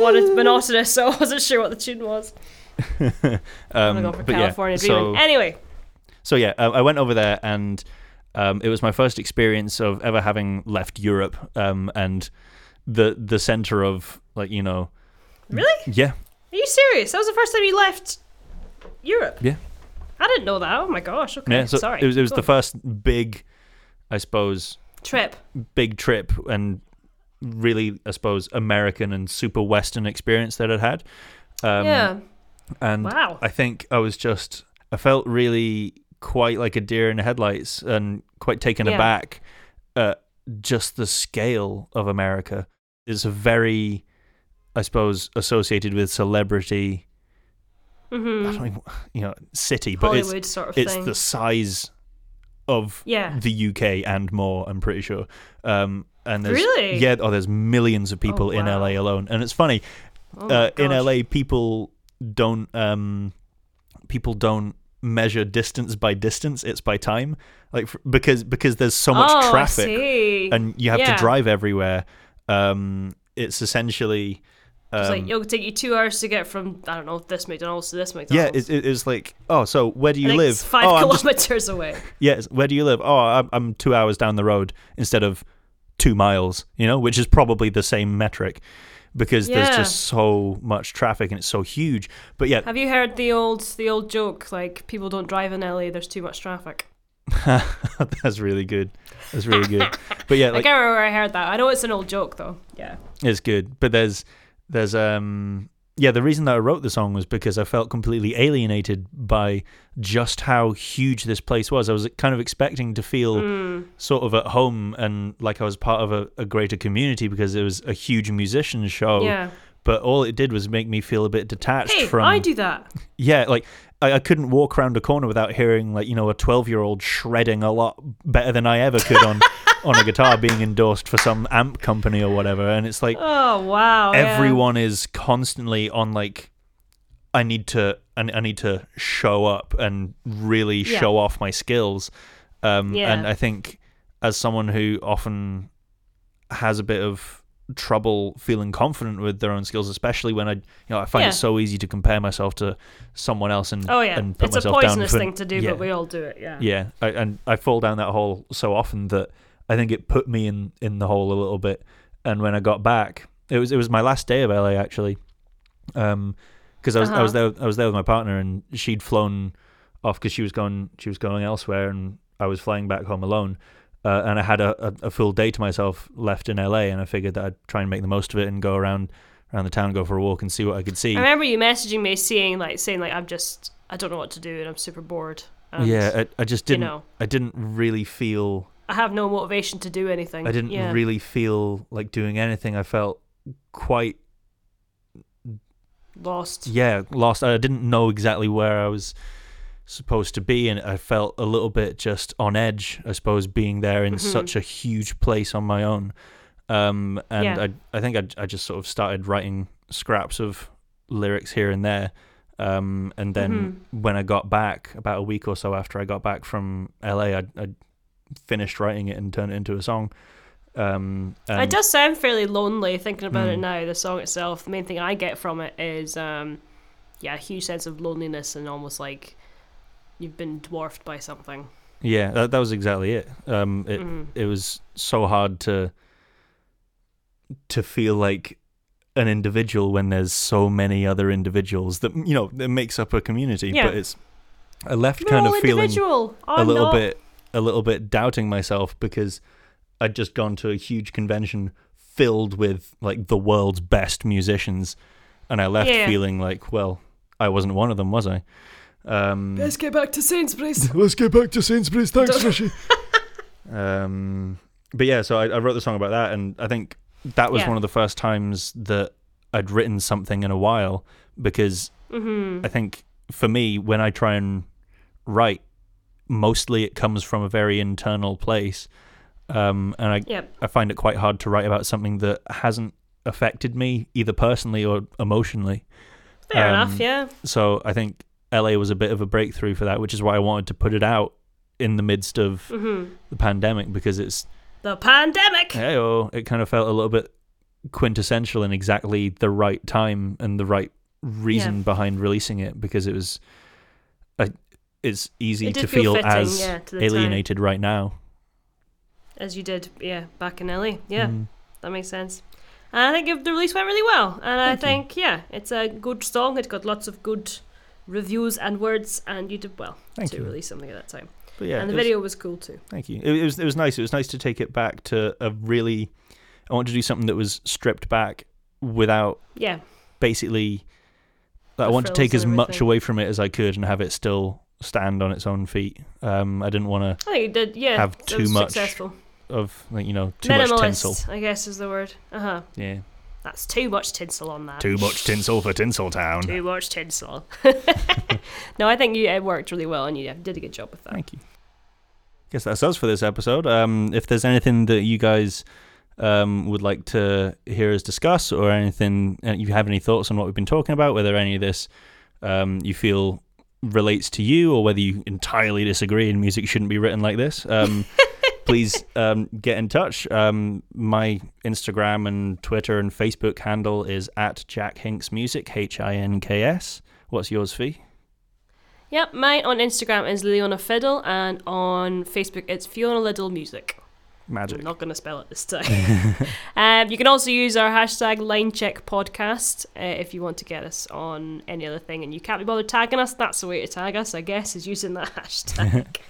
S2: wanted monotonous, so I wasn't sure what the tune was. I'm
S1: um,
S2: gonna go for
S1: but
S2: California
S1: yeah, so
S2: Anyway,
S1: so yeah, I, I went over there and um, it was my first experience of ever having left Europe um, and the the center of like you know
S2: really?
S1: yeah
S2: Are you serious? That was the first time you left Europe.
S1: Yeah.
S2: I didn't know that. Oh my gosh. Okay.
S1: yeah so
S2: Sorry.
S1: it was it was
S2: Go
S1: the
S2: on.
S1: first big I suppose
S2: trip.
S1: big trip and really I suppose American and super Western experience that I'd had. Um,
S2: yeah.
S1: and
S2: Wow.
S1: I think I was just I felt really quite like a deer in the headlights and quite taken
S2: Yeah.
S1: aback at just the scale of America. It's a very I suppose associated with celebrity I
S2: hmm
S1: don't even, you know city but it's
S2: Hollywood sort of
S1: it's
S2: thing.
S1: the size of
S2: yeah.
S1: the UK and more. I'm pretty sure. Um, and there's,
S2: Really?
S1: Yeah. Oh, there's millions of people in
S2: wow.
S1: LA alone, and it's funny.
S2: Oh
S1: uh, in. LA, people don't um, people don't measure distance by distance. It's by time, like f- because because there's so much
S2: oh,
S1: traffic and you have
S2: Yeah.
S1: to drive everywhere. Um, it's essentially.
S2: It's like
S1: um,
S2: it'll take you two hours to get from I don't know this McDonald's to this
S1: yeah,
S2: McDonald's.
S1: it, it- it's like, oh, so where do you
S2: I think
S1: live?
S2: It's five
S1: oh, I'm just
S2: kilometers away.
S1: Yes, where do you live? Oh, I'm, I'm two hours down the road instead of two miles, you know, which is probably the same metric because there's just so much traffic and it's so huge. But yeah,
S2: Have you heard the old the old joke like people don't drive in LA? There's too much traffic.
S1: that's really good. That's really good. But yeah,
S2: I
S1: like
S2: can't remember where I heard that. I know it's an old joke though. Yeah.
S1: it's good. But there's there's um yeah, the reason that I wrote the song was because I felt completely alienated by just how huge this place was. I was kind of expecting to feel
S2: Mm.
S1: sort of at home and like I was part of a, a greater community because it was a huge musician show.
S2: yeah.
S1: But all it did was make me feel a bit detached
S2: Hey,
S1: from.
S2: I do that.
S1: Yeah, like I, I couldn't walk around a corner without hearing like you know a twelve year old shredding a lot better than I ever could on on a guitar being endorsed for some amp company or whatever. And it's like
S2: Oh wow. yeah.
S1: everyone is constantly on like I need to I, I need to show up and really
S2: Yeah.
S1: show off my skills. Um,
S2: Yeah.
S1: And I think as someone who often has a bit of trouble feeling confident with their own skills, especially when I, you know, I find
S2: Yeah.
S1: it so easy to compare myself to someone else and
S2: Oh yeah.
S1: and put
S2: It's a
S1: myself down
S2: poisonous
S1: for-
S2: thing to do,
S1: yeah.
S2: but we all do it. Yeah.
S1: yeah, I, and I fall down that hole so often that I think it put me in in the hole a little bit. And when I got back, it was it was my last day of LA actually, um, because I was I was there I was there with my partner and she'd flown off because she was going she was going elsewhere and I was flying back home alone. Uh, and I had a, a, a full day to myself left in LA, and I figured that I'd try and make the most of it and go around around the town, go for a walk, and see what I could see.
S2: I remember you messaging me saying like saying like I'm just I don't know what to do and I'm super bored. And,
S1: yeah, I, I just didn't.
S2: You know
S1: I didn't really feel
S2: I have no motivation to do anything.
S1: I didn't
S2: yeah.
S1: really feel like doing anything. I felt quite
S2: lost.
S1: yeah lost. I didn't know exactly where I was supposed to be, and I felt a little bit just on edge. I suppose being there in
S2: Mhm.
S1: such a huge place on my own, um, and
S2: Yeah.
S1: I I think I I just sort of started writing scraps of lyrics here and there. Um, and then
S2: Mm-hmm.
S1: when I got back, about a week or so after I got back from LA, I, I finished writing it and turned it into a song. Um,
S2: It does sound fairly lonely thinking about it
S1: Mm.
S2: now. The song itself, the main thing I get from it is, um, yeah, a huge sense of loneliness and almost like you've been dwarfed by something.
S1: Yeah, that, that was exactly it. Um, it
S2: Mhm.
S1: it was so hard to to feel like an individual when there's so many other individuals that you know that makes up a community.
S2: Yeah.
S1: But it's I left
S2: We're
S1: kind of feeling a little
S2: not.
S1: bit a little bit doubting myself because I'd just gone to a huge convention filled with like the world's best musicians, and I left
S2: Yeah.
S1: feeling like, well, I wasn't one of them, was I? Um,
S2: Let's get back to Sainsbury's. Please.
S3: Let's get back to Sainsbury's. Thanks, Rishi.
S1: Um, but yeah, so I, I wrote the song about that, and I think that was
S2: Yeah.
S1: one of the first times that I'd written something in a while because
S2: hmm
S1: I think for me, when I try and write, mostly it comes from a very internal place, um, and I
S2: Yep.
S1: I find it quite hard to write about something that hasn't affected me either personally or emotionally.
S2: Fair
S1: Um,
S2: enough. Yeah.
S1: So I think LA was a bit of a breakthrough for that, which is why I wanted to put it out in the midst of
S2: hmm
S1: the pandemic because it's
S2: The pandemic.
S1: hey it kind of felt a little bit quintessential in exactly the right time and the right reason behind releasing it because it was I it's easy
S2: It
S1: to
S2: feel
S1: feel,
S2: fitting,
S1: as
S2: yeah, to the time.
S1: alienated right now.
S2: As you did, yeah, back in LA. Yeah,
S1: Mm.
S2: that makes sense. And I think the release went really well. And I
S1: Thank
S2: think, yeah, it's a good song. it's got lots of good reviews and words, and you did well
S1: Thank
S2: to
S1: you.
S2: release something at that time.
S1: But yeah,
S2: and the
S1: was-
S2: video was cool too.
S1: Thank you. It, it was it was nice. It was nice to take it back to a really. I wanted to do something that was stripped back without
S2: Yeah,
S1: basically. I wanted to take as
S2: and
S1: much away from it as I could and have it still stand on its own feet. Um, I didn't want
S2: I think you did. Yeah,
S1: Have too much
S2: Successful.
S1: of like you know too much tinsel.
S2: Minimalist, I guess, is the word. Uh huh.
S1: Yeah,
S2: That's too much tinsel on that.
S1: too much tinsel for Tinseltown.
S2: Too much tinsel. no, I think you it worked really well, and you did a good job with that.
S1: Thank you. Guess that's us for this episode. Um, if there's anything that you guys um, would like to hear us discuss, or anything, uh, you have any thoughts on what we've been talking about, whether any of this um, you feel relates to you, or whether you entirely disagree and music shouldn't be written like this, um, please um, get in touch. Um, my Instagram and Twitter and Facebook handle is at Jack Hinks Music, H I N K S. What's yours, Fee?
S2: Yep, mine on Instagram is Leona Fiddle, and on Facebook it's Fiona Liddle Music.
S1: Magic.
S2: I'm not going to spell it this time. um, you can also use our hashtag LineCheckPodcast uh, if you want to get us on any other thing, and you can't be bothered tagging us. That's the way to tag us, I guess, is using that hashtag.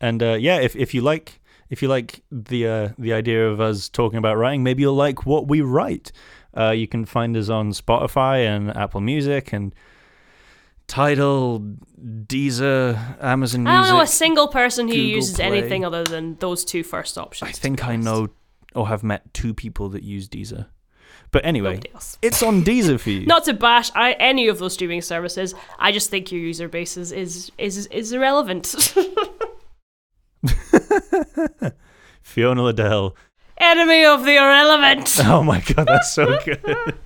S1: And uh, yeah, if if you like if you like the uh, the idea of us talking about writing, maybe you'll like what we write. Uh, you can find us on Spotify and Apple Music and Tidal, Deezer, Amazon
S2: I don't know a single person who
S1: Google
S2: uses
S1: Play.
S2: anything other than those two first options.
S1: I think I know or have met two people that use Deezer. But anyway, it's on Deezer for you.
S2: Not to bash I, any of those streaming services, I just think your user base is is is, is irrelevant.
S1: Fiona Liddell.
S2: Enemy of the irrelevant.
S1: Oh my god, that's so good.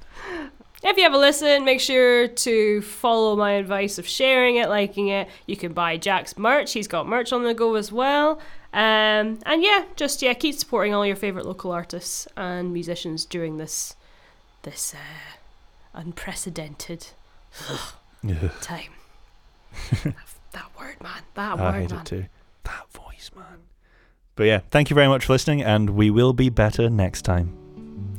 S2: If you have a listen, make sure to follow my advice of sharing it, liking it. You can buy Jack's merch. He's got merch on the go as well. Um, and yeah, just yeah, keep supporting all your favorite local artists and musicians during this this uh, unprecedented time. that, that word, man. That
S1: I
S2: word, man.
S1: That voice, man. But yeah, thank you very much for listening, and we will be better next time.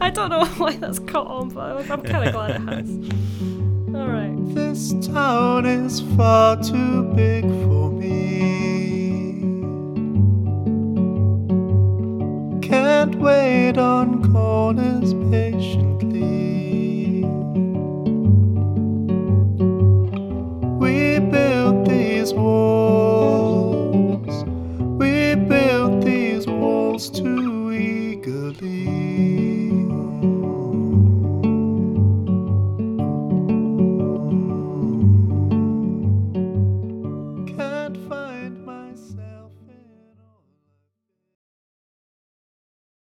S2: I don't know why that's caught on, but I'm kind of glad it has. All right.
S4: This town is far too big for me. Can't wait on corners patiently. We built these walls built these walls too eagerly.